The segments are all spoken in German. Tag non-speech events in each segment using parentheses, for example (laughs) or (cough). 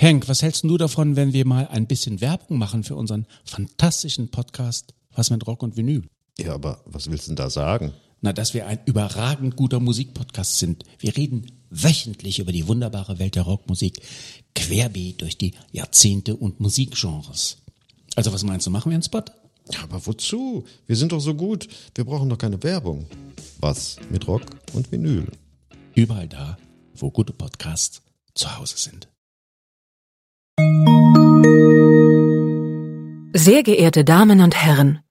Henk, was hältst du davon, wenn wir mal ein bisschen Werbung machen für unseren fantastischen Podcast Was mit Rock und Vinyl? Ja, aber was willst du denn da sagen? Na, dass wir ein überragend guter Musikpodcast sind. Wir reden wöchentlich über die wunderbare Welt der Rockmusik, querbeet durch die Jahrzehnte und Musikgenres. Also was meinst du, machen wir einen Spot? Ja, aber wozu? Wir sind doch so gut. Wir brauchen doch keine Werbung. Was mit Rock und Vinyl? Überall da, wo gute Podcasts zu Hause sind. Sehr geehrte Damen und Herren,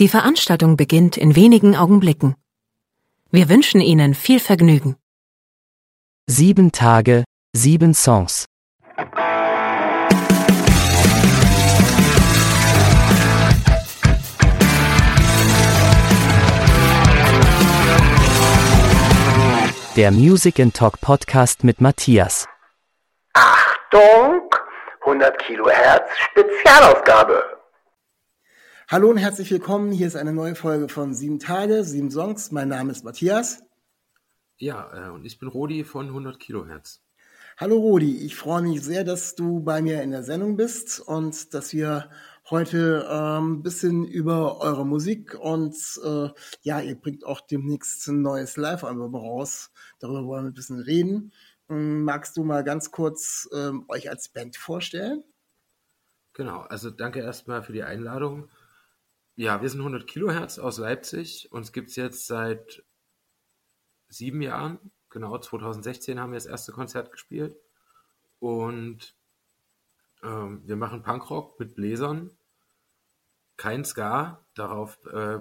die Veranstaltung beginnt in wenigen Augenblicken. Wir wünschen Ihnen viel Vergnügen. Sieben Tage, sieben Songs. Der Music and Talk Podcast mit Matthias. Achtung! 100 Kilohertz Spezialausgabe. Hallo und herzlich willkommen. Hier ist eine neue Folge von Sieben Tage, sieben Songs. Mein Name ist Matthias. Ja, äh, und ich bin Rodi von 100 Kilohertz. Hallo Rodi, ich freue mich sehr, dass du bei mir in der Sendung bist und dass wir heute ein ähm, bisschen über eure Musik und äh, ja, ihr bringt auch demnächst ein neues Live-Album raus. Darüber wollen wir ein bisschen reden. Ähm, magst du mal ganz kurz ähm, euch als Band vorstellen? Genau, also danke erstmal für die Einladung. Ja, wir sind 100 Kilohertz aus Leipzig. Uns gibt es jetzt seit sieben Jahren. Genau, 2016 haben wir das erste Konzert gespielt. Und ähm, wir machen Punkrock mit Bläsern. Kein Ska, darauf äh,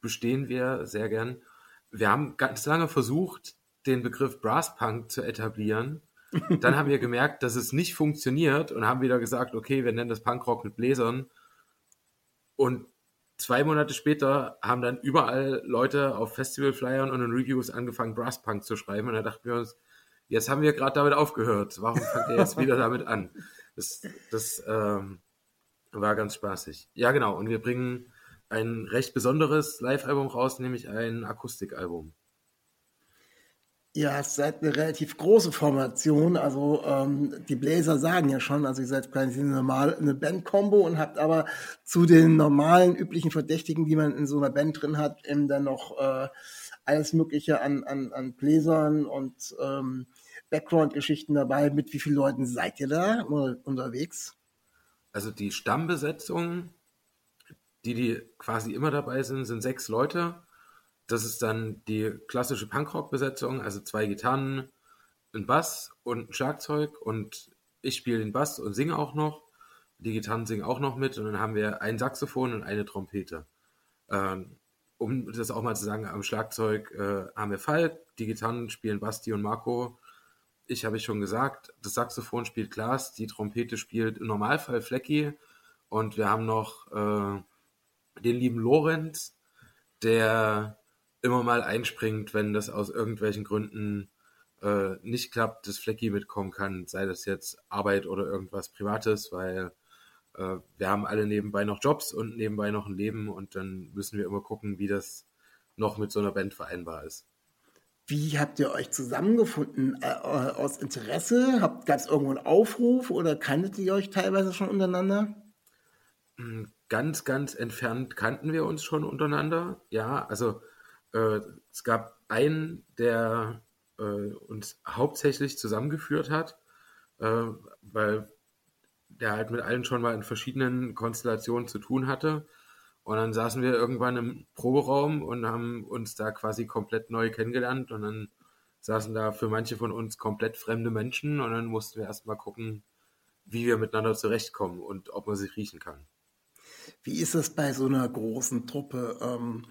bestehen wir sehr gern. Wir haben ganz lange versucht, den Begriff Brasspunk zu etablieren. Dann haben wir gemerkt, dass es nicht funktioniert und haben wieder gesagt, okay, wir nennen das Punkrock mit Bläsern. Und zwei Monate später haben dann überall Leute auf Festivalflyern und in Reviews angefangen, Brasspunk zu schreiben. Und da dachten wir uns, jetzt haben wir gerade damit aufgehört. Warum fangt ihr jetzt wieder damit an? Das, das ähm, war ganz spaßig. Ja, genau. Und wir bringen ein recht besonderes Live-Album raus, nämlich ein Akustikalbum. Ja, es seid eine relativ große Formation. Also ähm, die Bläser sagen ja schon, also ihr seid quasi normal, eine Band-Kombo und habt aber zu den normalen, üblichen Verdächtigen, die man in so einer Band drin hat, eben dann noch äh, alles Mögliche an, an, an Bläsern und ähm, Background-Geschichten dabei. Mit wie vielen Leuten seid ihr da unterwegs? Also die Stammbesetzung, die, die quasi immer dabei sind, sind sechs Leute. Das ist dann die klassische Punkrock-Besetzung, also zwei Gitarren, ein Bass und ein Schlagzeug und ich spiele den Bass und singe auch noch. Die Gitarren singen auch noch mit und dann haben wir ein Saxophon und eine Trompete. Ähm, um das auch mal zu sagen, am Schlagzeug äh, haben wir Falk, die Gitarren spielen Basti und Marco. Ich habe ich schon gesagt, das Saxophon spielt Klaas, die Trompete spielt im Normalfall Flecki und wir haben noch äh, den lieben Lorenz, der immer mal einspringt, wenn das aus irgendwelchen Gründen äh, nicht klappt, dass Flecki mitkommen kann, sei das jetzt Arbeit oder irgendwas Privates, weil äh, wir haben alle nebenbei noch Jobs und nebenbei noch ein Leben und dann müssen wir immer gucken, wie das noch mit so einer Band vereinbar ist. Wie habt ihr euch zusammengefunden? Äh, äh aus Interesse? Gab es irgendwo einen Aufruf oder kanntet ihr euch teilweise schon untereinander? Hm, ganz, ganz entfernt kannten wir uns schon untereinander. Ja, also äh, es gab einen, der äh, uns hauptsächlich zusammengeführt hat, äh, weil der halt mit allen schon mal in verschiedenen Konstellationen zu tun hatte. Und dann saßen wir irgendwann im Proberaum und haben uns da quasi komplett neu kennengelernt. Und dann saßen da für manche von uns komplett fremde Menschen. Und dann mussten wir erstmal gucken, wie wir miteinander zurechtkommen und ob man sich riechen kann. Wie ist das bei so einer großen Truppe? Ähm,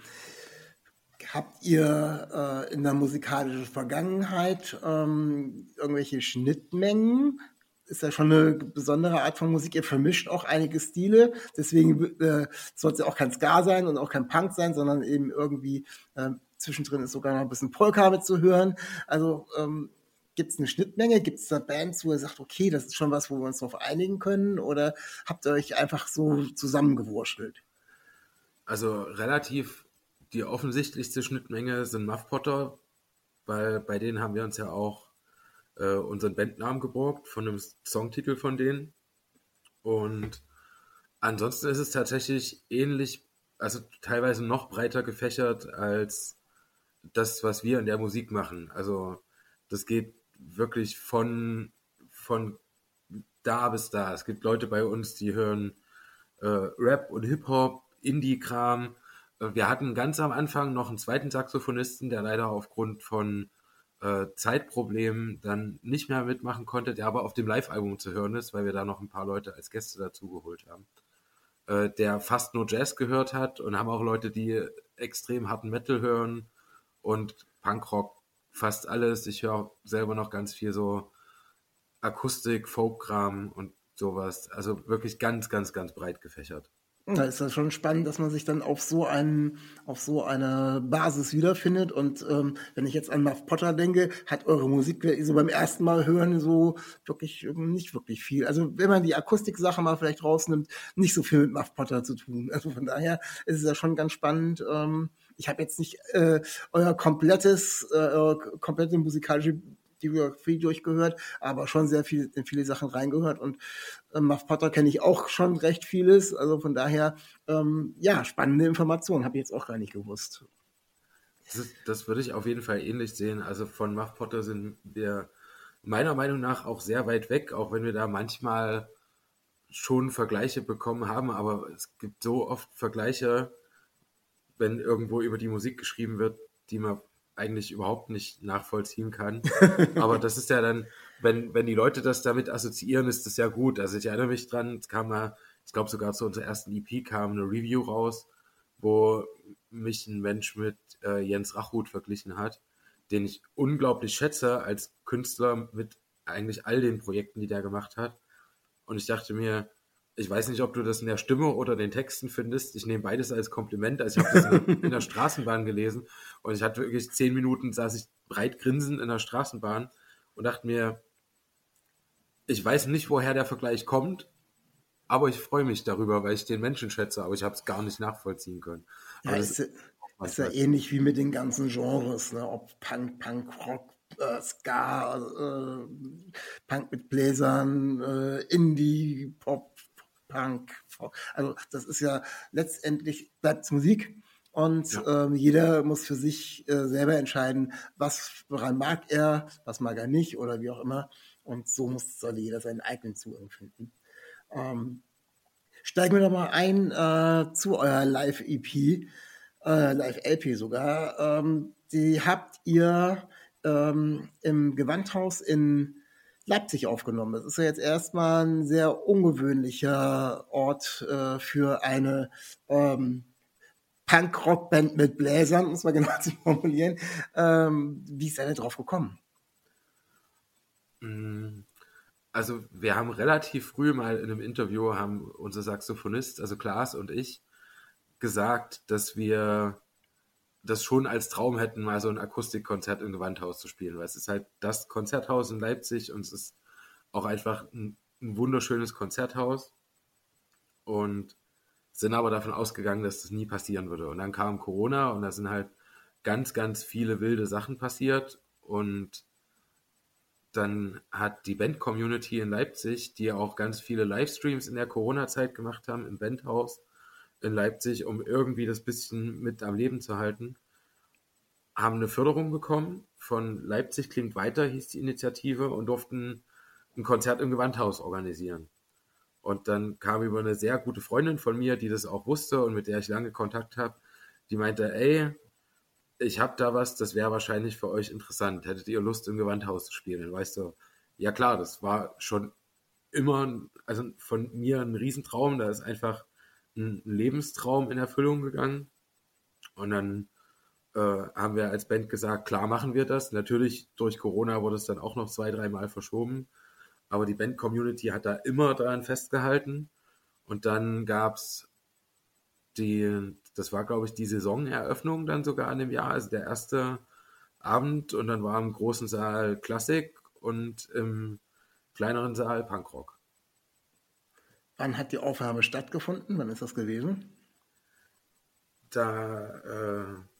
Habt ihr äh, in der musikalischen Vergangenheit ähm, irgendwelche Schnittmengen? Ist ja schon eine besondere Art von Musik. Ihr vermischt auch einige Stile. Deswegen äh, soll es ja auch kein Ska sein und auch kein Punk sein, sondern eben irgendwie äh, zwischendrin ist sogar noch ein bisschen Polka hören. Also ähm, gibt es eine Schnittmenge? Gibt es da Bands, wo ihr sagt, okay, das ist schon was, wo wir uns darauf einigen können? Oder habt ihr euch einfach so zusammengewurschtelt? Also relativ die offensichtlichste Schnittmenge sind Muff Potter, weil bei denen haben wir uns ja auch äh, unseren Bandnamen geborgt von einem Songtitel von denen. Und ansonsten ist es tatsächlich ähnlich, also teilweise noch breiter gefächert als das, was wir in der Musik machen. Also das geht wirklich von, von da bis da. Es gibt Leute bei uns, die hören äh, Rap und Hip-Hop, Indie-Kram. Äh, wir hatten ganz am Anfang noch einen zweiten Saxophonisten, der leider aufgrund von äh, Zeitproblemen dann nicht mehr mitmachen konnte, der aber auf dem Live-Album zu hören ist, weil wir da noch ein paar Leute als Gäste dazugeholt haben. Äh, der fast nur Jazz gehört hat und haben auch Leute, die extrem harten Metal hören und Punkrock, fast alles. Ich höre selber noch ganz viel so Akustik, Folkkram und sowas. Also wirklich ganz, ganz, ganz breit gefächert. Da ist das schon spannend, dass man sich dann auf so einen, auf so eine Basis wiederfindet. Und ähm, wenn ich jetzt an Muff Potter denke, hat eure Musik so beim ersten Mal hören so wirklich ähm, nicht wirklich viel. Also wenn man die Akustik-Sache mal vielleicht rausnimmt, nicht so viel mit Muff Potter zu tun. (laughs) Also von daher ist es ja schon ganz spannend. Ähm, ich habe jetzt nicht äh, euer komplettes, äh, komplette musikalische Diografie durchgehört, aber schon sehr viel in viele Sachen reingehört und äh, Muff Potter kenne ich auch schon recht vieles, also von daher ähm, ja spannende Informationen habe ich jetzt auch gar nicht gewusst. Das, das, würde ich auf jeden Fall ähnlich sehen. Also von Muff Potter sind wir meiner Meinung nach auch sehr weit weg, auch wenn wir da manchmal schon Vergleiche bekommen haben, aber es gibt so oft Vergleiche, wenn irgendwo über die Musik geschrieben wird, die man eigentlich überhaupt nicht nachvollziehen kann. (laughs) Aber das ist ja dann, wenn, wenn die Leute das damit assoziieren, ist das ja gut. Also ich erinnere mich dran, es kam mal, ich glaube sogar zu unserer ersten EP kam eine Review raus, wo mich ein Mensch mit äh, Jens Rachut verglichen hat, den ich unglaublich schätze als Künstler mit eigentlich all den Projekten, die der gemacht hat. Und ich dachte mir, ich weiß nicht, ob du das in der Stimme oder den Texten findest. Ich nehme beides als Kompliment. Also ich habe das in, der Straßenbahn gelesen und ich hatte wirklich zehn Minuten, saß ich breit grinsend in der Straßenbahn und dachte mir, ich weiß nicht, woher der Vergleich kommt, aber ich freue mich darüber, weil ich den Menschen schätze, aber ich habe es gar nicht nachvollziehen können. Ja, ist, ist, ist ja ähnlich wie mit den ganzen Genres, ne? ob Punk, Punk, Rock, äh, Ska, äh, Punk mit Bläsern, äh, Indie, Pop, Punk. Also das ist ja letztendlich bleibt Musik und ja. ähm, jeder muss für sich äh, selber entscheiden, was woran mag er, was mag er nicht oder wie auch immer. Und so muss soll jeder seinen eigenen Zugang finden. Ähm, steigen wir doch mal ein äh, zu eurer Live-EP, äh, Live-LP sogar. Ähm, die habt ihr ähm, im Gewandhaus in Leipzig aufgenommen. Das ist ja jetzt erstmal ein sehr ungewöhnlicher Ort äh, für eine ähm, Punk-Rock-Band mit Bläsern, muss man genau (laughs) zu formulieren. Ähm, wie ist er denn drauf gekommen? Mm, also wir haben relativ früh mal in einem Interview, haben unser Saxophonist, also Klaas und ich, gesagt, dass wir das schon als Traum hätten, mal so ein Akustikkonzert im Gewandhaus zu spielen, weil es ist halt das Konzerthaus in Leipzig und es ist auch einfach ein, ein wunderschönes Konzerthaus und sind aber davon ausgegangen, dass das nie passieren würde. Und dann kam Corona und da sind halt ganz, ganz viele wilde Sachen passiert und dann hat die Band-Community in Leipzig, die ja auch ganz viele Livestreams in der Corona-Zeit gemacht haben im Bandhaus, in Leipzig, um irgendwie das bisschen mit am Leben zu halten, haben eine Förderung bekommen von Leipzig klingt weiter, hieß die Initiative, und durften ein Konzert im Gewandhaus organisieren. Und dann kam über eine sehr gute Freundin von mir, die das auch wusste und mit der ich lange Kontakt habe, die meinte, ey, ich habe da was, das wäre wahrscheinlich für euch interessant. Hättet ihr Lust, im Gewandhaus zu spielen? Dann weißt du, ja klar, das war schon immer, also von mir ein Riesentraum. Da ist einfach ein Lebenstraum in Erfüllung gegangen. Und dann äh, haben wir als Band gesagt, klar machen wir das. Natürlich durch Corona wurde es dann auch noch zwei, dreimal verschoben. Aber die Band-Community hat da immer daran festgehalten. Und dann gab es die, das war glaube ich die Saisoneröffnung dann sogar an dem Jahr, also der erste Abend. Und dann war im großen Saal Klassik und im kleineren Saal Punkrock. Wann hat die Aufnahme stattgefunden? Wann ist das gewesen? Da, äh,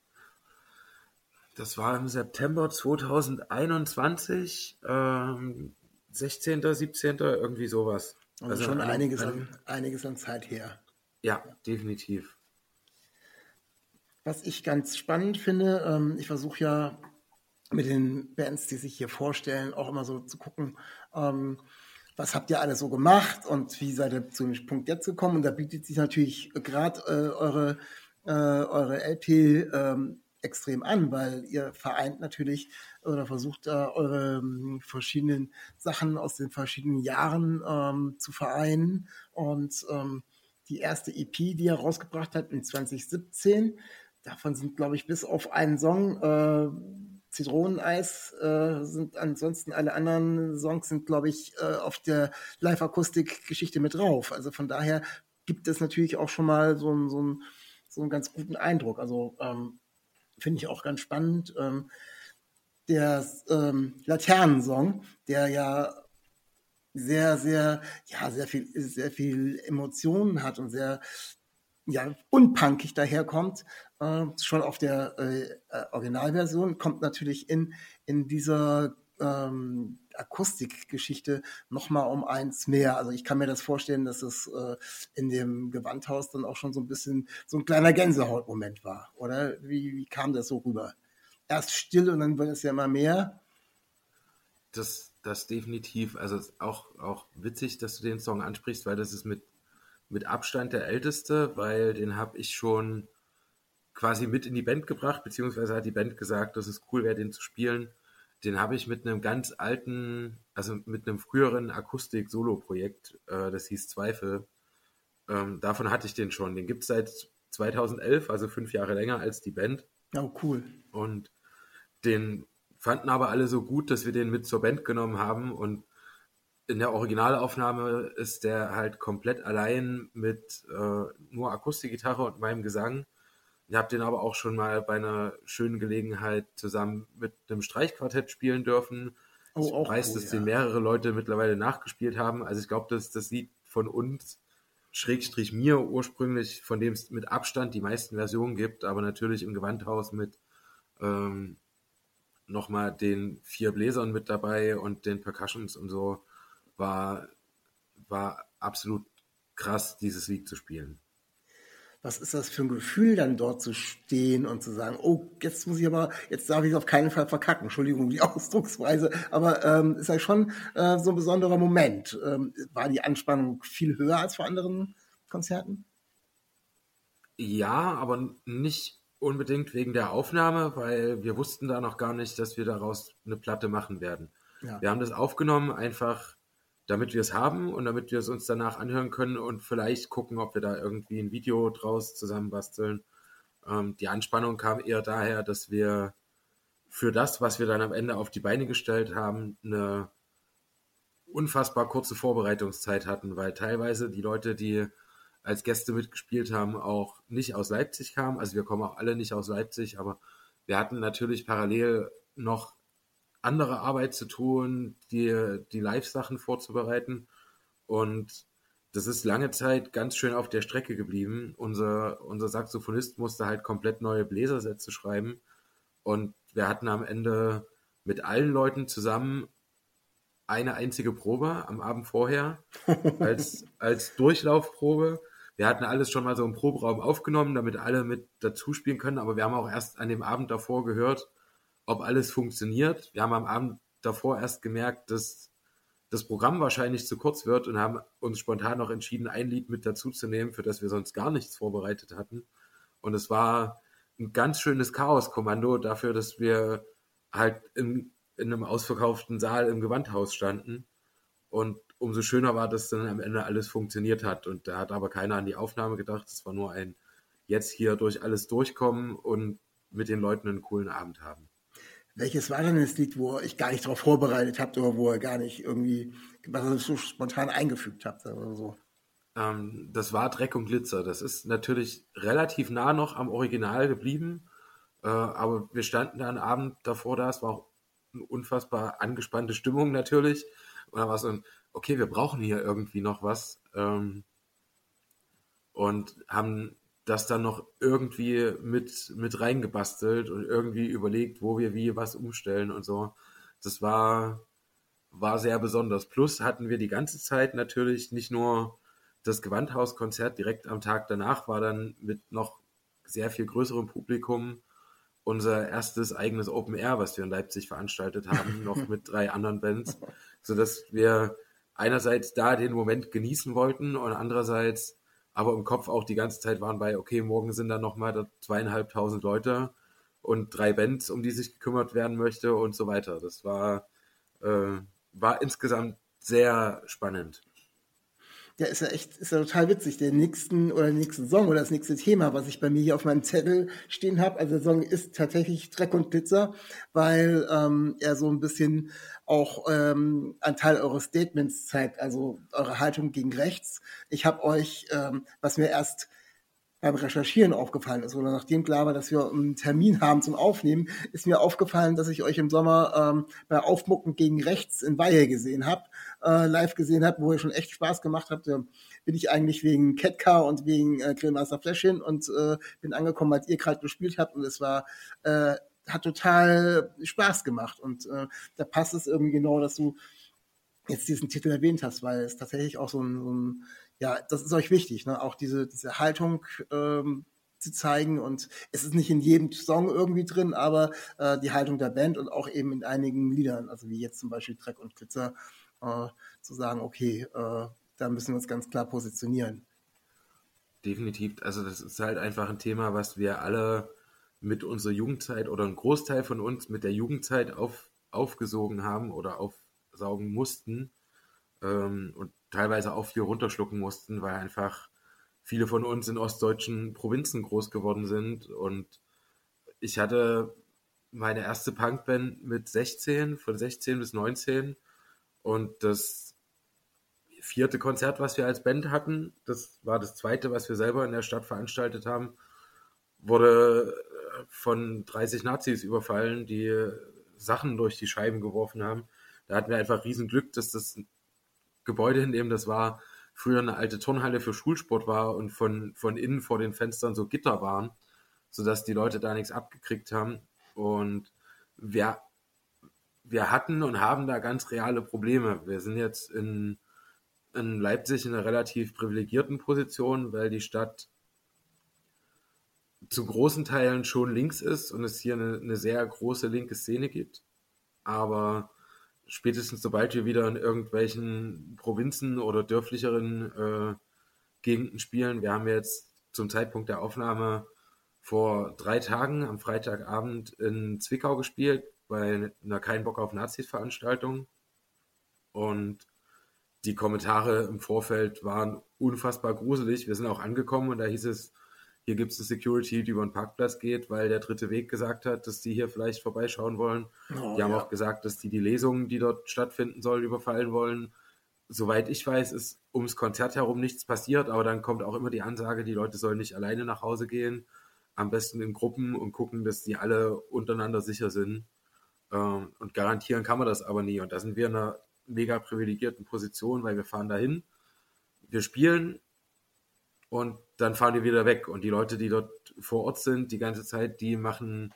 Das war im September 2021, ähm, 16., 17., irgendwie sowas. Also, schon ein- einiges, ein- an, einiges an Zeit her. Ja, definitiv. Was ich ganz spannend finde, ähm, ich versuche ja mit den Bands, die sich hier vorstellen, auch immer so zu gucken, ähm, was habt ihr alle so gemacht und wie seid ihr zu dem Punkt jetzt gekommen? Und da bietet sich natürlich gerade äh, eure, äh, eure LP ähm, extrem an, weil ihr vereint natürlich oder versucht da eure ähm, verschiedenen Sachen aus den verschiedenen Jahren ähm, zu vereinen. Und ähm, die erste EP, die ihr rausgebracht habt in 2017, davon sind, glaube ich, bis auf einen Song äh, Zitroneneis äh, sind ansonsten alle anderen Songs sind, glaube ich, äh, auf der Live-Akustik-Geschichte mit drauf. Also von daher gibt es natürlich auch schon mal so, einen- so, einen- so einen ganz guten Eindruck. Also ähm, finde ich auch ganz spannend. Ähm, der ähm, Laternensong, der ja sehr, sehr, ja, sehr viel, sehr viel Emotionen hat und sehr, ja, unpunkig daherkommt, äh, schon auf der äh, äh, Originalversion, kommt natürlich in, in dieser ähm, Akustikgeschichte nochmal um eins mehr. Also ich kann mir das vorstellen, dass es äh, in dem Gewandhaus dann auch schon so ein bisschen so ein kleiner Gänsehautmoment war, oder? Wie, wie kam das so rüber? Erst still und dann wird es ja immer mehr. Das, das definitiv. Also auch, auch witzig, dass du den Song ansprichst, weil das ist mit, mit Abstand der älteste, weil den habe ich schon quasi mit in die Band gebracht, beziehungsweise hat die Band gesagt, dass es cool wäre, den zu spielen. Den habe ich mit einem ganz alten, also mit einem früheren Akustik-Solo-Projekt, äh, das hieß Zweifel. Ähm, davon hatte ich den schon. Den gibt es seit 2011, also fünf Jahre länger als die Band. Oh, cool. Und den fanden aber alle so gut, dass wir den mit zur Band genommen haben. Und in der Originalaufnahme ist der halt komplett allein mit äh, nur Akustikgitarre und meinem Gesang. Ich habe den aber auch schon mal bei einer schönen Gelegenheit zusammen mit einem Streichquartett spielen dürfen. Oh, ich auch weiß, cool, dass ja. den mehrere Leute mittlerweile nachgespielt haben. Also ich glaube, dass das Lied von uns, Schrägstrich mir ursprünglich, von dem es mit Abstand die meisten Versionen gibt, aber natürlich im Gewandhaus mit ähm, nochmal den vier Bläsern mit dabei und den Percussions und so, war, war absolut krass, dieses Lied zu spielen. Was ist das für ein Gefühl, dann dort zu stehen und zu sagen, oh, jetzt muss ich aber, jetzt darf ich es auf keinen Fall verkacken. Entschuldigung, die (laughs) Ausdrucksweise, aber ähm, ist ja schon äh, so ein besonderer Moment. Ähm, war die Anspannung viel höher als vor anderen Konzerten? Ja, aber nicht unbedingt wegen der Aufnahme, weil wir wussten da noch gar nicht, dass wir daraus eine Platte machen werden. Ja. Wir haben das aufgenommen, einfach damit wir es haben und damit wir es uns danach anhören können und vielleicht gucken, ob wir da irgendwie ein Video draus zusammenbasteln. Ähm, die Anspannung kam eher daher, dass wir für das, was wir dann am Ende auf die Beine gestellt haben, eine unfassbar kurze Vorbereitungszeit hatten, weil teilweise die Leute, die als Gäste mitgespielt haben, auch nicht aus Leipzig kamen. Also wir kommen auch alle nicht aus Leipzig, aber wir hatten natürlich parallel noch andere Arbeit zu tun, die, die Live-Sachen vorzubereiten. Und das ist lange Zeit ganz schön auf der Strecke geblieben. Unser, unser Saxophonist musste halt komplett neue Bläsersätze schreiben. Und wir hatten am Ende mit allen Leuten zusammen eine einzige Probe am Abend vorher (laughs) als, als Durchlaufprobe. Wir hatten alles schon mal so im Proberaum aufgenommen, damit alle mit dazu spielen können, aber wir haben auch erst an dem Abend davor gehört, ob alles funktioniert. Wir haben am Abend davor erst gemerkt, dass das Programm wahrscheinlich zu kurz wird und haben uns spontan noch entschieden, ein Lied mit dazu zu nehmen, für das wir sonst gar nichts vorbereitet hatten. Und es war ein ganz schönes Chaos-Kommando dafür, dass wir halt in, in einem ausverkauften Saal im Gewandhaus standen. Und umso schöner war, dass dann am Ende alles funktioniert hat. Und da hat aber keiner an die Aufnahme gedacht. Es war nur ein jetzt hier durch alles durchkommen und mit den Leuten einen coolen Abend haben. Welches war denn das Lied, wo euch gar nicht darauf vorbereitet habt oder wo ihr gar nicht irgendwie, was ihr so spontan eingefügt habt oder so? Ähm, das war Dreck und Glitzer. Das ist natürlich relativ nah noch am Original geblieben. Äh, aber wir standen da einen Abend davor da. Es war auch eine unfassbar angespannte Stimmung natürlich. Und da war so ein, okay, wir brauchen hier irgendwie noch was. Ähm, und haben das dann noch irgendwie mit, mit reingebastelt und irgendwie überlegt, wo wir wie was umstellen und so. Das war, war sehr besonders. Plus hatten wir die ganze Zeit natürlich nicht nur das Gewandhauskonzert direkt am Tag danach, war dann mit noch sehr viel größerem Publikum unser erstes eigenes Open Air, was wir in Leipzig veranstaltet haben, (laughs) noch mit drei anderen Bands, sodass wir einerseits da den Moment genießen wollten und andererseits aber im Kopf auch die ganze Zeit waren bei, okay, morgen sind dann nochmal zweieinhalbtausend Leute und drei Bands, um die sich gekümmert werden möchte und so weiter. Das war, äh, war insgesamt sehr spannend. Ja, ist ja echt, ist ja total witzig. Der nächsten oder den nächsten Song oder das nächste Thema, was ich bei mir hier auf meinem Zettel stehen habe, also der Song ist tatsächlich Dreck und Pizza, weil ähm, er so ein bisschen auch ähm, ein Teil eures Statements zeigt, also eure Haltung gegen rechts. Ich habe euch, ähm, was mir erst beim Recherchieren aufgefallen ist oder nachdem klar war, dass wir einen Termin haben zum Aufnehmen, ist mir aufgefallen, dass ich euch im Sommer ähm, bei Aufmucken gegen rechts in Weihe gesehen habe, äh, live gesehen habe, wo ihr schon echt Spaß gemacht habt. Da bin ich eigentlich wegen Catcar und wegen äh, Grillmaster Flash hin und äh, bin angekommen, als ihr gerade gespielt habt und es war äh, hat total Spaß gemacht und äh, da passt es irgendwie genau, dass du jetzt diesen Titel erwähnt hast, weil es tatsächlich auch so ein, so ein ja, das ist euch wichtig, ne? auch diese, diese Haltung ähm, zu zeigen. Und es ist nicht in jedem Song irgendwie drin, aber äh, die Haltung der Band und auch eben in einigen Liedern, also wie jetzt zum Beispiel Dreck und Glitzer, äh, zu sagen, okay, äh, da müssen wir uns ganz klar positionieren. Definitiv. Also das ist halt einfach ein Thema, was wir alle mit unserer Jugendzeit oder ein Großteil von uns mit der Jugendzeit auf, aufgesogen haben oder aufsaugen mussten. Ähm, und teilweise auch viel runterschlucken mussten, weil einfach viele von uns in ostdeutschen Provinzen groß geworden sind. Und ich hatte meine erste Punkband mit 16, von 16 bis 19. Und das vierte Konzert, was wir als Band hatten, das war das zweite, was wir selber in der Stadt veranstaltet haben, wurde von 30 Nazis überfallen, die Sachen durch die Scheiben geworfen haben. Da hatten wir einfach riesen Glück, dass das Gebäude, in dem das war, früher eine alte Turnhalle für Schulsport war und von, von innen vor den Fenstern so Gitter waren, sodass die Leute da nichts abgekriegt haben. Und wir, wir hatten und haben da ganz reale Probleme. Wir sind jetzt in, in Leipzig in einer relativ privilegierten Position, weil die Stadt zu großen Teilen schon links ist und es hier eine, eine sehr große linke Szene gibt. Aber spätestens sobald wir wieder in irgendwelchen Provinzen oder dörflicheren äh, Gegenden spielen, wir haben jetzt zum Zeitpunkt der Aufnahme vor drei Tagen am Freitagabend in Zwickau gespielt, bei einer Kein Bock auf Nazis Veranstaltung. Und die Kommentare im Vorfeld waren unfassbar gruselig. Wir sind auch angekommen und da hieß es, hier gibt es eine Security, die über den Parkplatz geht, weil der dritte Weg gesagt hat, dass die hier vielleicht vorbeischauen wollen. Oh, die haben ja. auch gesagt, dass die die Lesungen, die dort stattfinden sollen, überfallen wollen. Soweit ich weiß, ist ums Konzert herum nichts passiert, aber dann kommt auch immer die Ansage, die Leute sollen nicht alleine nach Hause gehen, am besten in Gruppen und gucken, dass die alle untereinander sicher sind. Ähm, und garantieren kann man das aber nie. Und da sind wir in einer mega privilegierten Position, weil wir fahren dahin, wir spielen und dann fahren die wieder weg. Und die Leute, die dort vor Ort sind, die ganze Zeit, die machen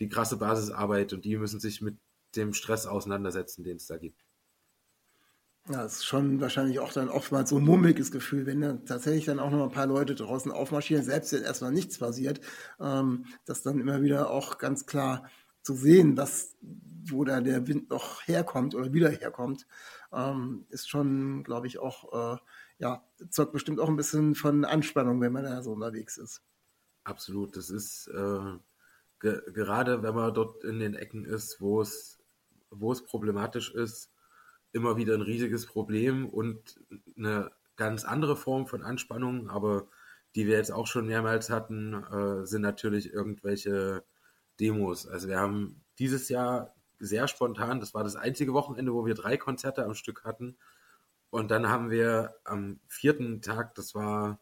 die krasse Basisarbeit und die müssen sich mit dem Stress auseinandersetzen, den es da gibt. Ja, das ist schon wahrscheinlich auch dann oftmals so ein mummeliges Gefühl, wenn dann tatsächlich dann auch noch ein paar Leute draußen aufmarschieren, selbst wenn erstmal nichts passiert, ähm, das dann immer wieder auch ganz klar zu sehen, dass, wo da der Wind noch herkommt oder wieder herkommt, ähm, ist schon, glaube ich, auch äh, ja, zeugt bestimmt auch ein bisschen von Anspannung, wenn man da so unterwegs ist. Absolut. Das ist äh, ge gerade, wenn man dort in den Ecken ist, wo es, wo es problematisch ist, immer wieder ein riesiges Problem und eine ganz andere Form von Anspannung, aber die wir jetzt auch schon mehrmals hatten, äh, sind natürlich irgendwelche Demos. Also wir haben dieses Jahr sehr spontan, das war das einzige Wochenende, wo wir drei Konzerte am Stück hatten, und dann haben wir am vierten Tag, das war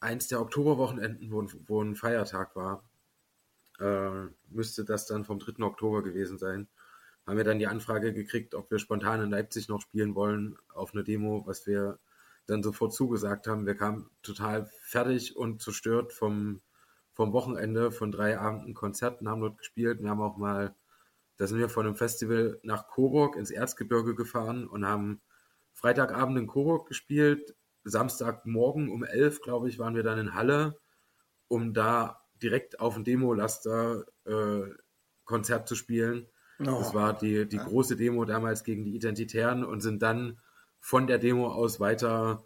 eins der Oktoberwochenenden, wo, wo ein Feiertag war, äh, müsste das dann vom 3. Oktober gewesen sein, haben wir dann die Anfrage gekriegt, ob wir spontan in Leipzig noch spielen wollen auf eine Demo, was wir dann sofort zugesagt haben. Wir kamen total fertig und zerstört vom, vom Wochenende von drei Abenden Konzerten, haben dort gespielt. Wir haben auch mal, da sind wir von einem Festival nach Coburg ins Erzgebirge gefahren und haben Freitagabend in Coburg gespielt. Samstagmorgen um elf, glaube ich, waren wir dann in Halle, um da direkt auf dem Demo-Laster äh, Konzert zu spielen. Oh. Das war die, die große Demo damals gegen die Identitären und sind dann von der Demo aus weiter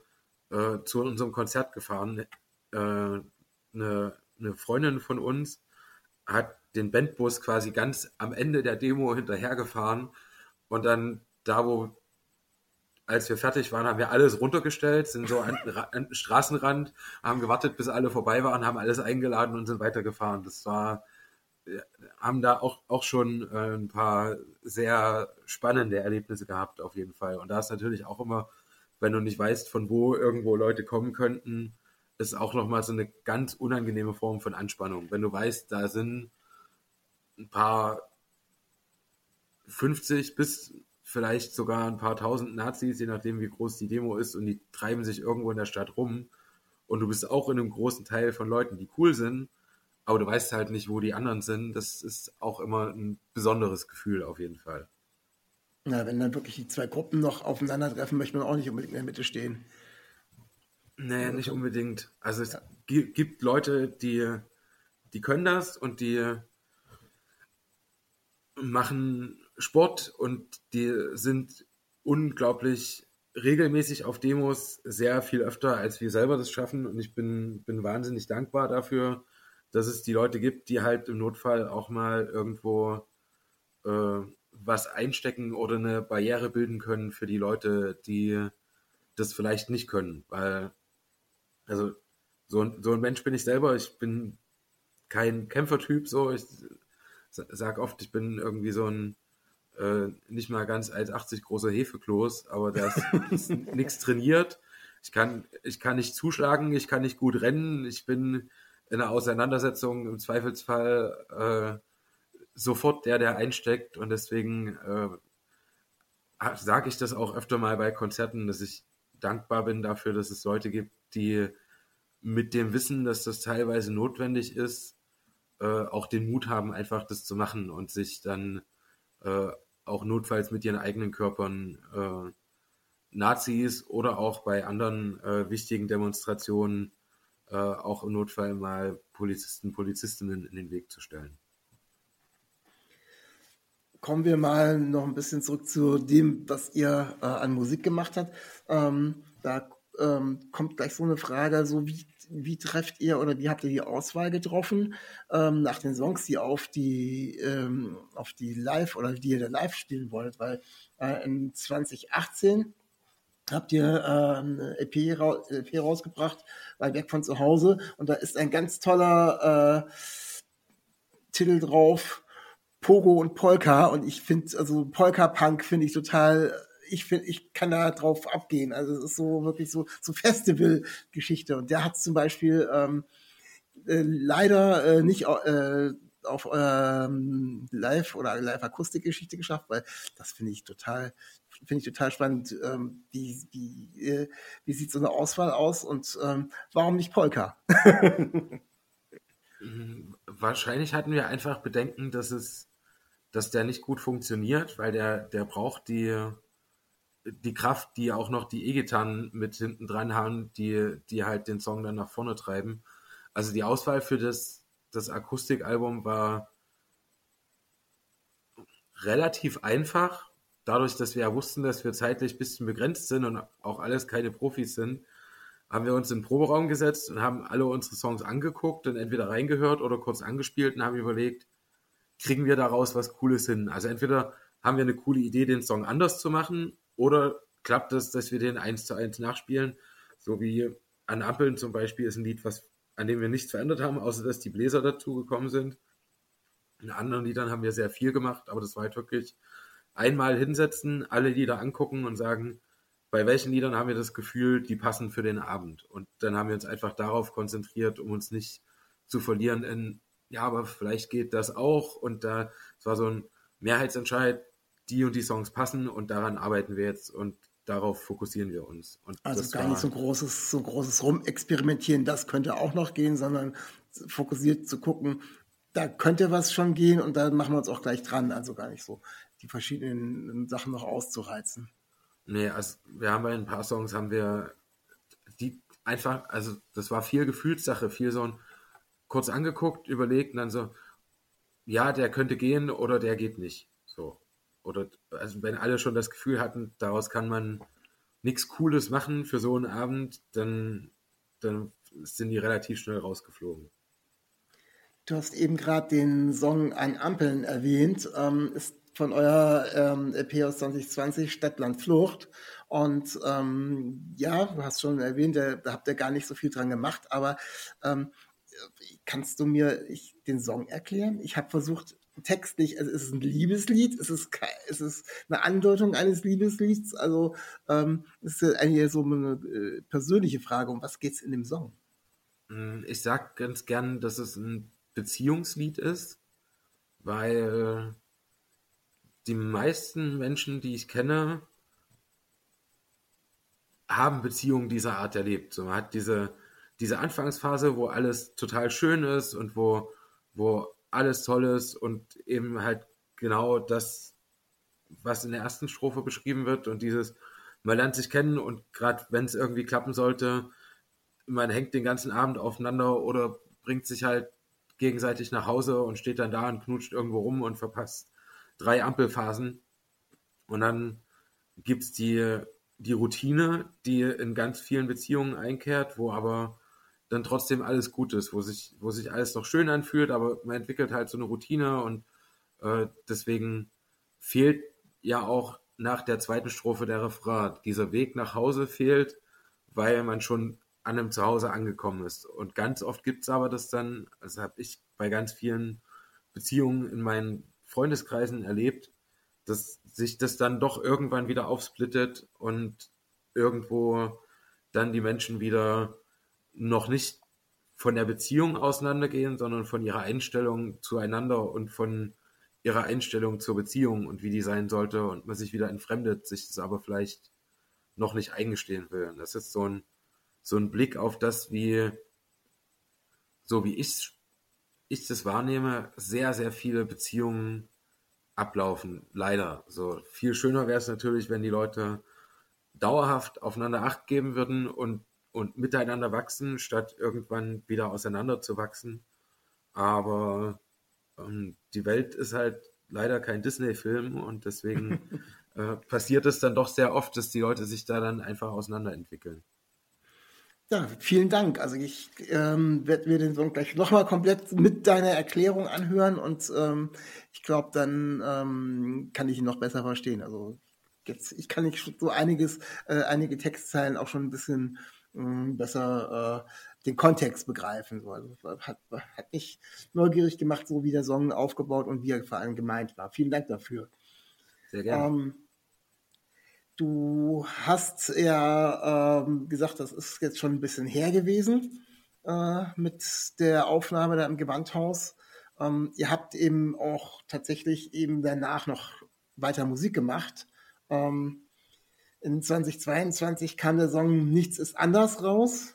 äh, zu unserem Konzert gefahren. Äh, eine, eine Freundin von uns hat den Bandbus quasi ganz am Ende der Demo hinterhergefahren und dann da, wo als wir fertig waren, haben wir alles runtergestellt, sind so an, an den Straßenrand, haben gewartet, bis alle vorbei waren, haben alles eingeladen und sind weitergefahren. Das war, haben da auch, auch schon äh, ein paar sehr spannende Erlebnisse gehabt, auf jeden Fall. Und da ist natürlich auch immer, wenn du nicht weißt, von wo irgendwo Leute kommen könnten, ist auch nochmal so eine ganz unangenehme Form von Anspannung. Wenn du weißt, da sind ein paar 50 bis vielleicht sogar ein paar tausend Nazis, je nachdem wie groß die Demo ist, und die treiben sich irgendwo in der Stadt rum. Und du bist auch in einem großen Teil von Leuten, die cool sind, aber du weißt halt nicht, wo die anderen sind. Das ist auch immer ein besonderes Gefühl auf jeden Fall. Na, wenn dann wirklich die zwei Gruppen noch aufeinandertreffen, möchte man auch nicht unbedingt in der Mitte stehen. Nee, nicht unbedingt. Also es ja. gibt Leute, die, die können das und die machen Sport und die sind unglaublich regelmäßig auf Demos, sehr viel öfter, als wir selber das schaffen. Und ich bin, bin wahnsinnig dankbar dafür, dass es die Leute gibt, die halt im Notfall auch mal irgendwo äh, was einstecken oder eine Barriere bilden können für die Leute, die das vielleicht nicht können. Weil, also, so, so ein Mensch bin ich selber. Ich bin kein Kämpfertyp, so. Ich sag oft, ich bin irgendwie so ein äh, nicht mal ganz 1,80 großer Hefekloß, aber (laughs) ist, ist nichts trainiert. Ich kann, ich kann nicht zuschlagen, ich kann nicht gut rennen, ich bin in einer Auseinandersetzung im Zweifelsfall äh, sofort der, der einsteckt und deswegen äh, sage ich das auch öfter mal bei Konzerten, dass ich dankbar bin dafür, dass es Leute gibt, die mit dem Wissen, dass das teilweise notwendig ist, äh, auch den Mut haben, einfach das zu machen und sich dann äh, auch notfalls mit ihren eigenen Körpern äh, Nazis oder auch bei anderen äh, wichtigen Demonstrationen äh, auch im Notfall mal Polizisten, Polizistinnen in den Weg zu stellen. Kommen wir mal noch ein bisschen zurück zu dem, was ihr äh, an Musik gemacht habt. Ähm, da ähm, kommt gleich so eine Frage, so wie wie trefft ihr oder wie habt ihr die Auswahl getroffen ähm, nach den Songs, die auf die ähm, auf die Live oder die ihr live spielen wollt? Weil äh, in 2018 habt ihr äh, eine EP, ra EP rausgebracht, bei Weg von zu Hause und da ist ein ganz toller äh, Titel drauf, Pogo und Polka und ich finde also Polka Punk finde ich total ich finde, ich kann da drauf abgehen. Also es ist so wirklich so, so Festival-Geschichte. Und der hat zum Beispiel ähm, äh, leider äh, nicht äh, auf ähm, Live- oder Live-Akustik-Geschichte geschafft, weil das finde ich total, finde ich total spannend. Ähm, wie wie, äh, wie sieht so eine Auswahl aus und ähm, warum nicht Polka? (laughs) Wahrscheinlich hatten wir einfach Bedenken, dass es, dass der nicht gut funktioniert, weil der, der braucht die, die Kraft, die auch noch die E-Gitarren mit hinten dran haben, die, die halt den Song dann nach vorne treiben. Also die Auswahl für das, das Akustikalbum war relativ einfach. Dadurch, dass wir ja wussten, dass wir zeitlich ein bisschen begrenzt sind und auch alles keine Profis sind, haben wir uns in den Proberaum gesetzt und haben alle unsere Songs angeguckt und entweder reingehört oder kurz angespielt und haben überlegt, kriegen wir daraus was Cooles hin? Also entweder haben wir eine coole Idee, den Song anders zu machen oder klappt es, dass wir den eins zu eins nachspielen? So wie an Ampeln zum Beispiel ist ein Lied, was, an dem wir nichts verändert haben, außer dass die Bläser dazugekommen sind. In anderen Liedern haben wir sehr viel gemacht, aber das war halt wirklich einmal hinsetzen, alle Lieder angucken und sagen, bei welchen Liedern haben wir das Gefühl, die passen für den Abend. Und dann haben wir uns einfach darauf konzentriert, um uns nicht zu verlieren in, ja, aber vielleicht geht das auch. Und da, es war so ein Mehrheitsentscheid, die und die Songs passen und daran arbeiten wir jetzt. Und darauf fokussieren wir uns. Und Also gar nicht so großes, so großes Rumexperimentieren, das könnte auch noch gehen, sondern fokussiert zu gucken, da könnte was schon gehen und da machen wir uns auch gleich dran. Also gar nicht so die verschiedenen Sachen noch auszureizen. Nee, also wir haben bei ein paar Songs haben wir die einfach, also das war viel Gefühlssache, viel so ein kurz angeguckt, überlegt und dann so, ja, der könnte gehen oder der geht nicht. So. Oder also wenn alle schon das Gefühl hatten, daraus kann man nichts Cooles machen für so einen Abend, dann, dann sind die relativ schnell rausgeflogen. Du hast eben gerade den Song An Ampeln erwähnt. Ähm, ist von eurer ähm, EP aus 2020 Stadtland Flucht. Und ähm, ja, du hast schon erwähnt, da, da habt ihr gar nicht so viel dran gemacht, aber ähm, kannst du mir ich, den Song erklären? Ich habe versucht, textlich, also ist es ein Liebeslied? Ist es, ist es eine Andeutung eines Liebeslieds? Also ähm, ist ja eigentlich so eine äh, persönliche Frage, um was geht's in dem Song? Mm, Ich sag ganz gern, dass es ein Beziehungslied ist, weil die meisten Menschen, die ich kenne, haben Beziehungen dieser Art erlebt. So, man hat diese, diese Anfangsphase, wo alles total schön ist und wo, wo alles toll ist und eben halt genau das, was in der ersten Strophe beschrieben wird und dieses, man lernt sich kennen und gerade wenn es irgendwie klappen sollte, man hängt den ganzen Abend aufeinander oder bringt sich halt gegenseitig nach Hause und steht dann da und knutscht irgendwo rum und verpasst drei Ampelphasen. Und dann gibt es die, die Routine, die in ganz vielen Beziehungen einkehrt, wo aber dann trotzdem alles gut ist, wo sich, wo sich alles noch schön anfühlt, aber man entwickelt halt so eine Routine und äh, deswegen fehlt ja auch nach der zweiten Strophe der Refrain. Dieser Weg nach Hause fehlt, weil man schon an einem Zuhause angekommen ist. Und ganz oft gibt es aber das dann, also habe ich bei ganz vielen Beziehungen in meinen Freundeskreisen erlebt, dass sich das dann doch irgendwann wieder aufsplittet und irgendwo dann die Menschen wieder noch nicht von der Beziehung auseinandergehen, sondern von ihrer Einstellung zueinander und von ihrer Einstellung zur Beziehung und wie die sein sollte und man sich wieder entfremdet, sich das aber vielleicht noch nicht eingestehen will. Und das ist so ein, so ein Blick auf das, wie, so wie ich, ich das wahrnehme, sehr, sehr viele Beziehungen ablaufen. Leider. So viel schöner wäre es natürlich, wenn die Leute dauerhaft aufeinander Acht geben würden und, und miteinander wachsen, statt irgendwann wieder auseinander zu wachsen. Aber ähm, die Welt ist halt leider kein Disney-Film und deswegen (laughs) äh, passiert es dann doch sehr oft, dass die Leute sich da dann einfach auseinanderentwickeln. Ja, vielen Dank. Also ich ähm, werde mir den Song gleich nochmal komplett mit deiner Erklärung anhören und ähm, ich glaube, dann ähm, kann ich ihn noch besser verstehen. Also jetzt, ich kann nicht so einiges, äh, einige Textzeilen auch schon ein bisschen besser äh, den Kontext begreifen. So. Also hat, hat mich neugierig gemacht, so wie der Song aufgebaut und wie er vor allem gemeint war. Vielen Dank dafür. Sehr gerne. Ähm, du hast ja ähm, gesagt, das ist jetzt schon ein bisschen her gewesen äh, mit der Aufnahme da im Gewandhaus. Ähm, ihr habt eben auch tatsächlich eben danach noch weiter Musik gemacht. Ähm, in 2022 kam der Song Nichts ist anders raus.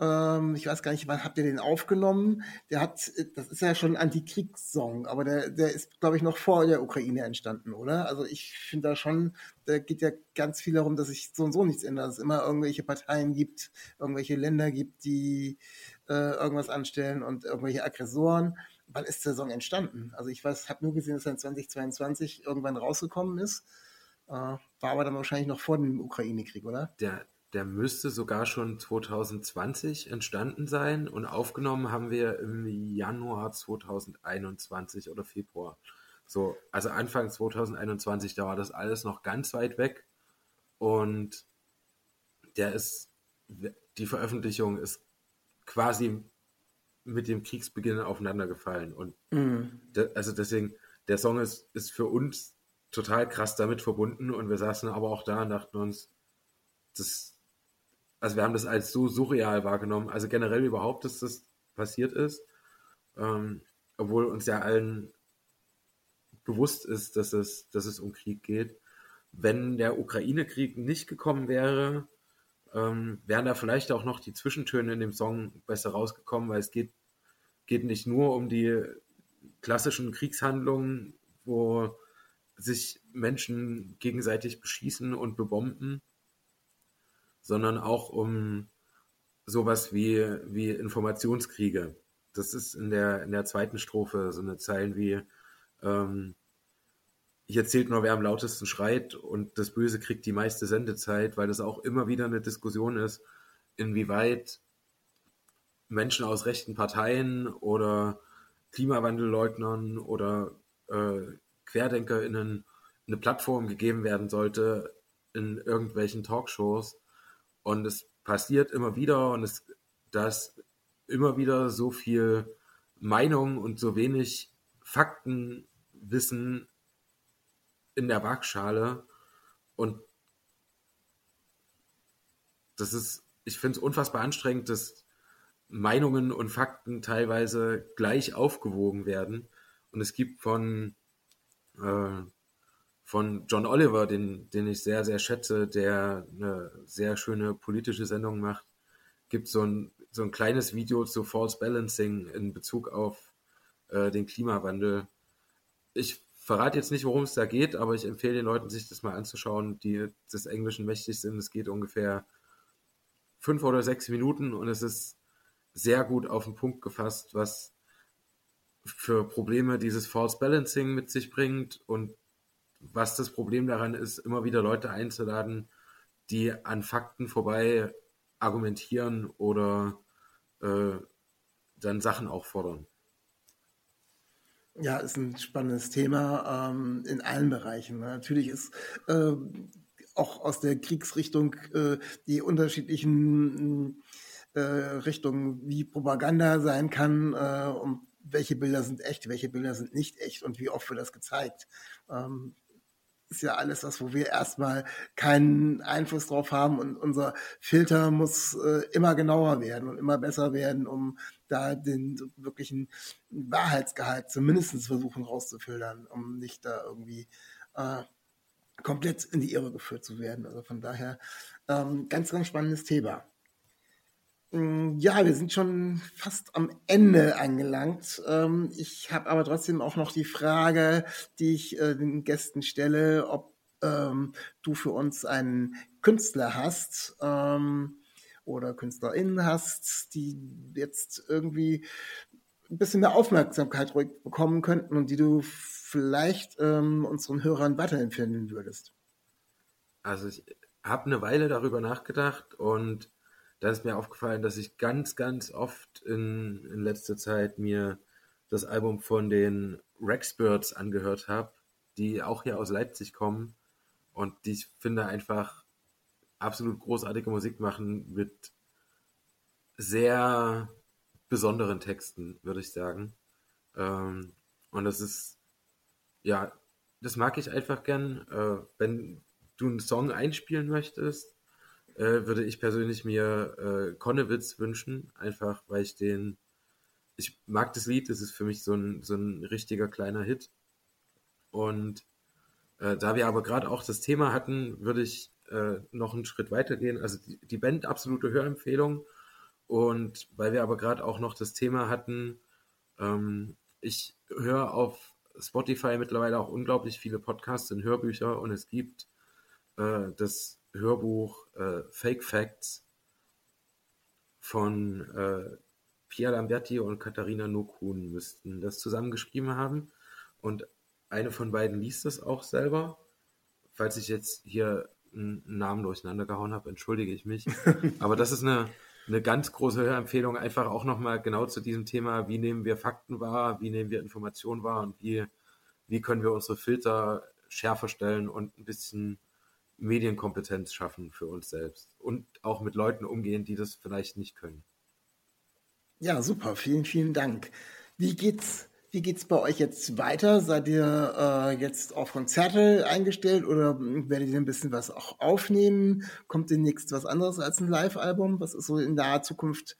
Ähm, ich weiß gar nicht, wann habt ihr den aufgenommen? Der hat, das ist ja schon ein Antikriegssong, aber der, der ist, glaube ich, noch vor der Ukraine entstanden, oder? Also ich finde da schon, da geht ja ganz viel darum, dass sich so und so nichts ändert, dass es immer irgendwelche Parteien gibt, irgendwelche Länder gibt, die äh, irgendwas anstellen und irgendwelche Aggressoren. Wann ist der Song entstanden? Also ich weiß, habe nur gesehen, dass er in 2022 irgendwann rausgekommen ist. Äh, war aber dann wahrscheinlich noch vor dem Ukraine-Krieg, oder? Der, der müsste sogar schon 2020 entstanden sein und aufgenommen haben wir im Januar 2021 oder Februar. So, also Anfang 2021, da war das alles noch ganz weit weg und der ist, die Veröffentlichung ist quasi mit dem Kriegsbeginn aufeinander gefallen und de, also deswegen, der Song ist, ist für uns total krass damit verbunden und wir saßen aber auch da und dachten uns, das, also wir haben das als so surreal wahrgenommen, also generell überhaupt, dass das passiert ist, ähm, obwohl uns ja allen bewusst ist, dass es, dass es um Krieg geht. wenn der Ukraine-Krieg nicht gekommen wäre, ähm, wären da vielleicht auch noch die Zwischentöne in dem Song besser rausgekommen, weil es geht, geht nicht nur um die klassischen Kriegshandlungen, wo sich Menschen gegenseitig beschießen und bebomben, sondern auch um sowas wie, wie Informationskriege. Das ist in der, in der zweiten Strophe so eine Zeilen wie ähm, hier zählt nur, wer am lautesten schreit und das Böse kriegt die meiste Sendezeit, weil das auch immer wieder eine Diskussion ist, inwieweit Menschen aus rechten Parteien oder Klimawandelleugnern oder äh, QuerdenkerInnen eine Plattform gegeben werden sollte in irgendwelchen Talkshows. Und es passiert immer wieder und es, dass immer wieder so viel Meinung und so wenig Faktenwissen in der Waagschale und das ist, ich finde es unfassbar anstrengend, dass Meinungen und Fakten teilweise gleich aufgewogen werden. Und es gibt von, äh, von John Oliver, den, den ich sehr, sehr schätze, der eine sehr schöne politische Sendung macht, gibt so ein, so ein kleines Video zu False Balancing in Bezug auf äh, den Klimawandel. Ich verrate jetzt nicht, worum es da geht, aber ich empfehle den Leuten, sich das mal anzuschauen, die des Englischen mächtig sind. Es geht ungefähr fünf oder sechs Minuten und es ist sehr gut auf den Punkt gefasst, was für Probleme dieses False Balancing mit sich bringt und was das Problem daran ist, immer wieder Leute einzuladen, die an Fakten vorbei argumentieren oder äh, dann Sachen auch fordern. Ja, ist ein spannendes Thema ähm, in allen Bereichen. Ne? Natürlich ist äh, auch aus der Kriegsrichtung äh, die unterschiedlichen äh, Richtungen, wie Propaganda sein kann äh, und welche Bilder sind echt, welche Bilder sind nicht echt und wie oft wird das gezeigt. Ähm, ist ja alles was, wo wir erstmal keinen Einfluss drauf haben und unser Filter muss äh, immer genauer werden und immer besser werden, um da den wirklichen Wahrheitsgehalt zumindest versuchen rauszufiltern, um nicht da irgendwie äh, komplett in die Irre geführt zu werden. Also von daher ähm, ganz, ganz spannendes Thema. Mm, ja, wir sind schon fast am Ende angelangt. Ähm, ich habe aber trotzdem auch noch die Frage, die ich äh, den Gästen stelle, ob ähm, du für uns einen Künstler hast ähm, oder KünstlerInnen hast, die jetzt irgendwie ein bisschen mehr Aufmerksamkeit bekommen könnten und die du vielleicht unseren Hörern weiterempfehlen würdest. Also ich habe eine Weile darüber nachgedacht und da ist mir aufgefallen, dass ich ganz, ganz oft in, in letzter Zeit mir das Album von den Rexbirds angehört habe, die auch hier aus Leipzig kommen und die ich finde einfach absolut großartige Musik machen mit sehr besonderen Texten, würde ich sagen. Ähm, und das ist, ja, das mag ich einfach gern. Äh, wenn du einen Song einspielen möchtest, äh, würde ich persönlich mir äh, Konnewitz wünschen, einfach weil ich den, ich mag das Lied, das ist für mich so ein, so ein richtiger kleiner Hit. Und äh, da wir aber gerade auch das Thema hatten, würde ich äh, noch einen Schritt weiter gehen. Also die, die Band absolute Hörempfehlung. Und weil wir aber gerade auch noch das Thema hatten, ähm, ich höre auf Spotify mittlerweile auch unglaublich viele Podcasts und Hörbücher und es gibt äh, das Hörbuch äh, Fake Facts von äh, Pia Lamberti und Katharina Nokun müssten das zusammengeschrieben haben. Und eine von beiden liest es auch selber. Falls ich jetzt hier einen Namen durcheinander gehauen habe, entschuldige ich mich. (laughs) Aber das ist eine, eine ganz große Hörempfehlung, einfach auch nochmal genau zu diesem Thema, wie nehmen wir Fakten wahr, wie nehmen wir Informationen wahr und wie, wie können wir unsere Filter schärfer stellen und ein bisschen Medienkompetenz schaffen für uns selbst und auch mit Leuten umgehen, die das vielleicht nicht können. Ja, super. Vielen, vielen Dank. Wie geht's, wie geht's bei euch jetzt weiter? Seid ihr äh, jetzt auf Konzerte eingestellt oder werdet ihr ein bisschen was auch aufnehmen? Kommt demnächst was anderes als ein Live-Album? Was ist so in naher Zukunft,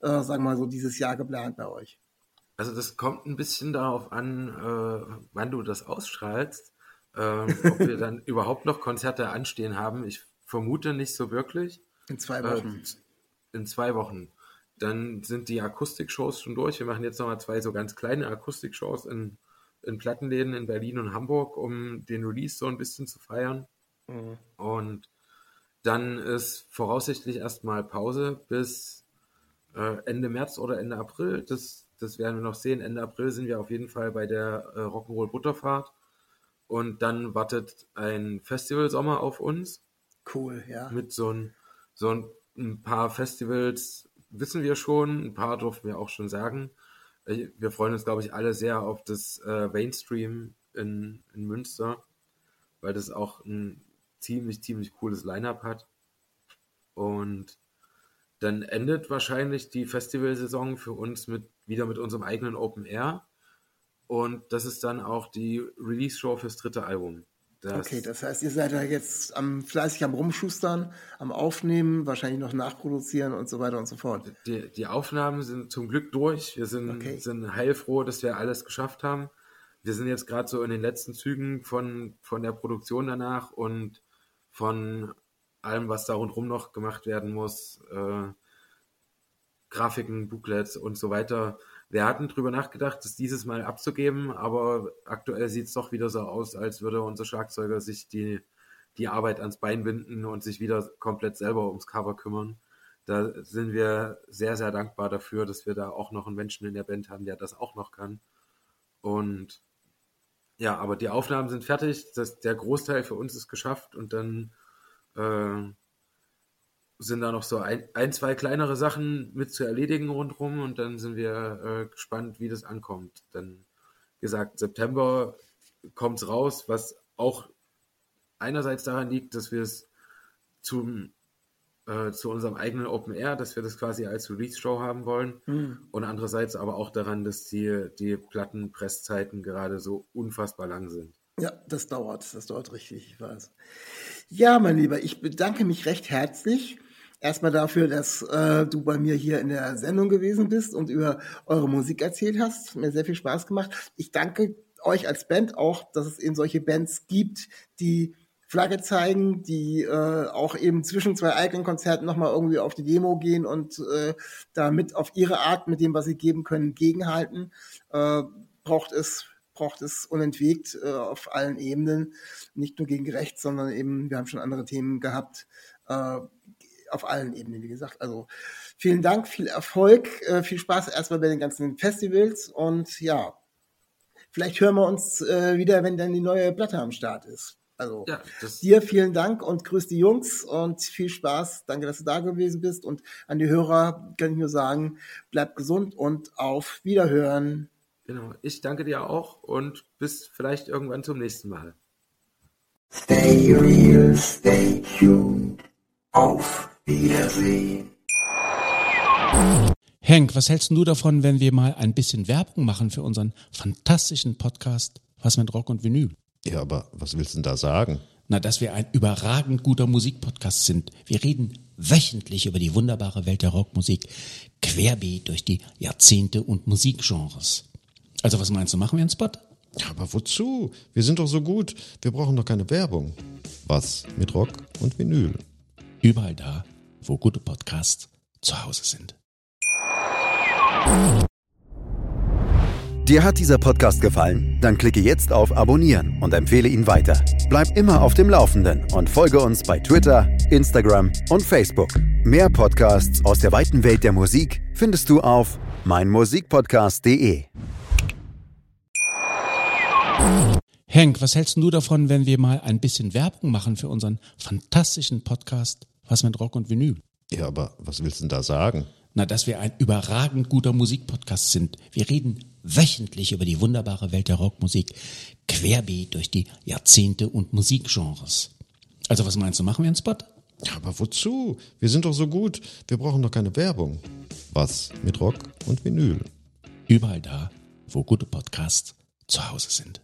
äh, sagen wir mal so, dieses Jahr geplant bei euch? Also das kommt ein bisschen darauf an, äh, wann du das ausstrahlst Ähm, ob wir dann (laughs) überhaupt noch Konzerte anstehen haben, ich vermute nicht so wirklich. In zwei Wochen. Äh, in zwei Wochen. Dann sind die Akustikshows schon durch. Wir machen jetzt nochmal zwei so ganz kleine Akustikshows in, in Plattenläden in Berlin und Hamburg, um den Release so ein bisschen zu feiern. Mhm. Und dann ist voraussichtlich erstmal Pause bis äh, Ende März oder Ende April. Das, das werden wir noch sehen. Ende April sind wir auf jeden Fall bei der äh, Rock'n'Roll Butterfahrt. Und dann wartet ein Festivalsommer auf uns Cool, ja. mit so ein, so ein, ein paar Festivals, wissen wir schon, ein paar durften wir auch schon sagen. Äh, Wir freuen uns, glaube ich, alle sehr auf das äh, Mainstream in, in Münster, weil das auch ein ziemlich, ziemlich cooles Line-Up hat. Und dann endet wahrscheinlich die Festivalsaison für uns mit, wieder mit unserem eigenen Open Air. Und das ist dann auch die Release-Show fürs dritte Album. Das, Okay, das heißt, ihr seid da jetzt am, fleißig am Rumschustern, am Aufnehmen, wahrscheinlich noch nachproduzieren und so weiter und so fort. Die, die Aufnahmen sind zum Glück durch. Wir sind, Okay. sind heilfroh, dass wir alles geschafft haben. Wir sind jetzt gerade so in den letzten Zügen von, von der Produktion danach und von allem, was da rundherum noch gemacht werden muss. Äh, Grafiken, Booklets und so weiter. Wir hatten drüber nachgedacht, das dieses Mal abzugeben, aber aktuell sieht es doch wieder so aus, als würde unser Schlagzeuger sich die, die Arbeit ans Bein binden und sich wieder komplett selber ums Cover kümmern. Da sind wir sehr, sehr dankbar dafür, dass wir da auch noch einen Menschen in der Band haben, der das auch noch kann. Und ja, aber die Aufnahmen sind fertig, das, der Großteil für uns ist geschafft und dann äh, sind da noch so ein, ein, zwei kleinere Sachen mit zu erledigen rundherum und dann sind wir äh, gespannt, wie das ankommt. Dann gesagt, September kommt's raus, was auch einerseits daran liegt, dass wir es zum äh, zu unserem eigenen Open Air, dass wir das quasi als Release-Show haben wollen. Und andererseits aber auch daran, dass die, die Plattenpresszeiten gerade so unfassbar lang sind. Ja, das dauert, das dauert richtig, ich weiß. Ja, mein Lieber, ich bedanke mich recht herzlich. Erstmal dafür, dass äh, du bei mir hier in der Sendung gewesen bist und über eure Musik erzählt hast. Mir sehr viel Spaß gemacht. Ich danke euch als Band auch, dass es eben solche Bands gibt, die Flagge zeigen, die äh, auch eben zwischen zwei eigenen Konzerten nochmal irgendwie auf die Demo gehen und äh, damit auf ihre Art mit dem, was sie geben können, gegenhalten. Äh, braucht es braucht es unentwegt äh, auf allen Ebenen, nicht nur gegen rechts, sondern eben, wir haben schon andere Themen gehabt, äh, auf allen Ebenen, wie gesagt. Also vielen Dank, viel Erfolg, äh, viel Spaß erstmal bei den ganzen Festivals und ja, vielleicht hören wir uns äh, wieder, wenn dann die neue Platte am Start ist. Also Ja, dir vielen Dank und grüß die Jungs und viel Spaß. Danke, dass du da gewesen bist und an die Hörer kann ich nur sagen, bleibt gesund und auf Wiederhören. genau. Ich danke dir auch und bis vielleicht irgendwann zum nächsten Mal. Stay real, stay tuned. Auf Wiedersehen. Henk, was hältst du davon, wenn wir mal ein bisschen Werbung machen für unseren fantastischen Podcast Was mit Rock und Vinyl? Ja, aber was willst du denn da sagen? Na, dass wir ein überragend guter Musikpodcast sind. Wir reden wöchentlich über die wunderbare Welt der Rockmusik, querbeet durch die Jahrzehnte und Musikgenres. Also was meinst du, machen wir einen Spot? Ja, aber wozu? Wir sind doch so gut. Wir brauchen doch keine Werbung. Was mit Rock und Vinyl? Überall da, wo gute Podcasts zu Hause sind. Dir hat dieser Podcast gefallen? Dann klicke jetzt auf Abonnieren und empfehle ihn weiter. Bleib immer auf dem Laufenden und folge uns bei Twitter, Instagram und Facebook. Mehr Podcasts aus der weiten Welt der Musik findest du auf meinmusikpodcast.de. Henk, was hältst du davon, wenn wir mal ein bisschen Werbung machen für unseren fantastischen Podcast Was mit Rock und Vinyl? Ja, aber was willst du denn da sagen? Na, dass wir ein überragend guter Musikpodcast sind. Wir reden wöchentlich über die wunderbare Welt der Rockmusik, querbeet durch die Jahrzehnte und Musikgenres. Also was meinst du, machen wir einen Spot? Ja, aber wozu? Wir sind doch so gut. Wir brauchen doch keine Werbung. Was mit Rock und Vinyl? Überall da, wo gute Podcasts zu Hause sind.